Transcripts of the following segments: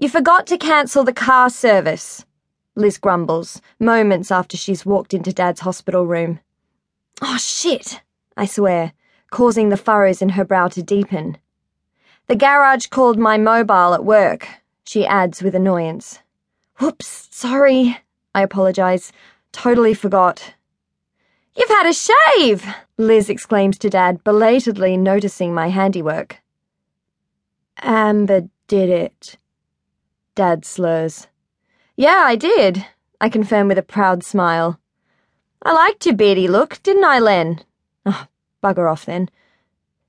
You forgot to cancel the car service, Liz grumbles, moments after she's walked into Dad's hospital room. Oh, shit, I swear, causing the furrows in her brow to deepen. The garage called my mobile at work, she adds with annoyance. Whoops, sorry, I apologize. Totally forgot. You've had a shave, Liz exclaims to Dad, belatedly noticing my handiwork. Amber did it. Dad slurs. Yeah, I did, I confirm with a proud smile. I liked your beardy look, didn't I, Len? Oh, bugger off then.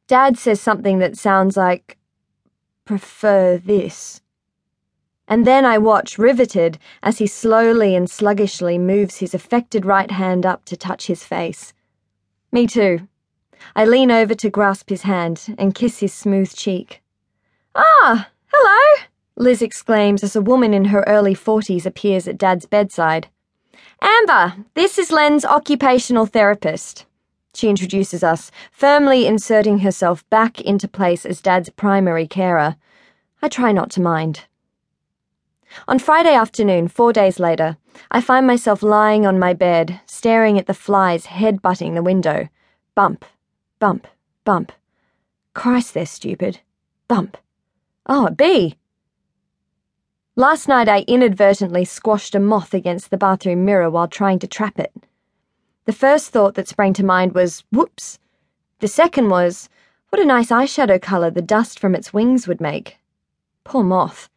Dad says something that sounds like, prefer this. And then I watch, riveted, as he slowly and sluggishly moves his affected right hand up to touch his face. Me too. I lean over to grasp his hand and kiss his smooth cheek. Ah, hello, Liz exclaims as a woman in her early forties appears at Dad's bedside. Amber, this is Len's occupational therapist. She introduces us, firmly inserting herself back into place as Dad's primary carer. I try not to mind. On Friday afternoon, four days later, I find myself lying on my bed, staring at the flies head-butting the window. Bump, bump, bump. Christ, they're stupid. Bump. Oh, a bee. Last night I inadvertently squashed a moth against the bathroom mirror while trying to trap it. The first thought that sprang to mind was, whoops. The second was, what a nice eyeshadow colour the dust from its wings would make. Poor moth.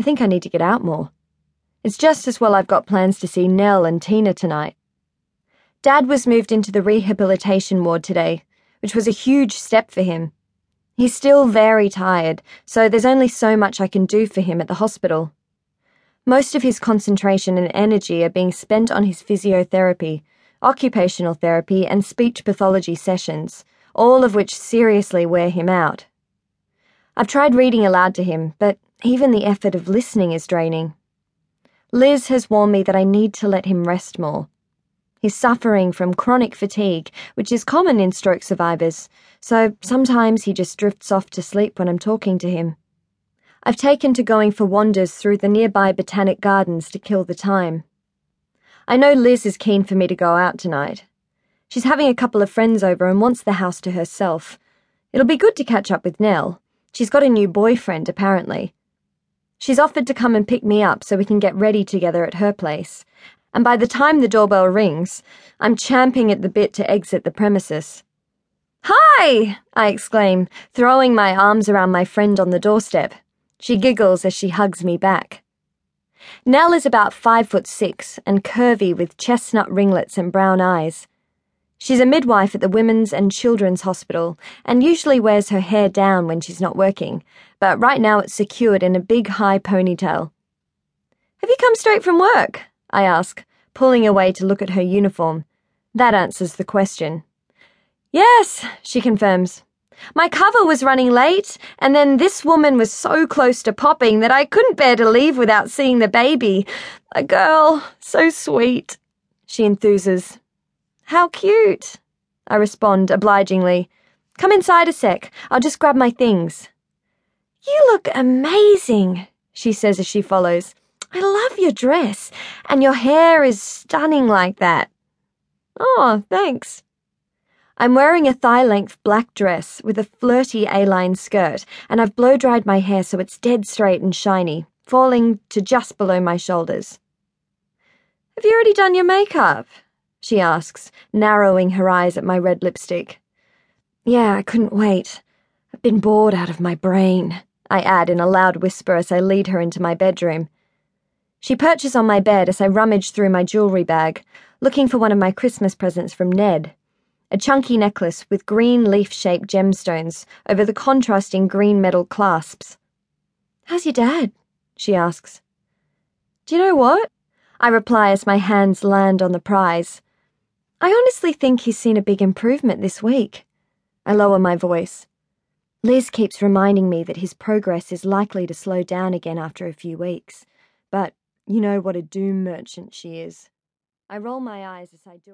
I think I need to get out more. It's just as well I've got plans to see Nell and Tina tonight. Dad was moved into the rehabilitation ward today, which was a huge step for him. He's still very tired, so there's only so much I can do for him at the hospital. Most of his concentration and energy are being spent on his physiotherapy, occupational therapy, and speech pathology sessions, all of which seriously wear him out. I've tried reading aloud to him, but even the effort of listening is draining. Liz has warned me that I need to let him rest more. He's suffering from chronic fatigue, which is common in stroke survivors, so sometimes he just drifts off to sleep when I'm talking to him. I've taken to going for wanders through the nearby botanic gardens to kill the time. I know Liz is keen for me to go out tonight. She's having a couple of friends over and wants the house to herself. It'll be good to catch up with Nell. She's got a new boyfriend, apparently. She's offered to come and pick me up so we can get ready together at her place. And by the time the doorbell rings, I'm champing at the bit to exit the premises. Hi! I exclaim, throwing my arms around my friend on the doorstep. She giggles as she hugs me back. Nell is about five foot six and curvy with chestnut ringlets and brown eyes. She's a midwife at the Women's and Children's Hospital and usually wears her hair down when she's not working, but right now it's secured in a big high ponytail. Have you come straight from work? I ask, pulling away to look at her uniform. That answers the question. Yes, she confirms. My cover was running late, and then this woman was so close to popping that I couldn't bear to leave without seeing the baby. A girl, so sweet, she enthuses. How cute, I respond obligingly. Come inside a sec. I'll just grab my things. You look amazing, she says as she follows. I love your dress, and your hair is stunning like that. Oh, thanks. I'm wearing a thigh length black dress with a flirty A line skirt, and I've blow dried my hair so it's dead straight and shiny, falling to just below my shoulders. Have you already done your makeup? she asks, narrowing her eyes at my red lipstick. Yeah, I couldn't wait. I've been bored out of my brain, I add in a loud whisper as I lead her into my bedroom. She perches on my bed as I rummage through my jewelry bag, looking for one of my Christmas presents from Ned. A chunky necklace with green leaf shaped gemstones over the contrasting green metal clasps. How's your dad? she asks. Do you know what? I reply as my hands land on the prize. I honestly think he's seen a big improvement this week. I lower my voice. Liz keeps reminding me that his progress is likely to slow down again after a few weeks, but you know what a doom merchant she is. I roll my eyes as I do.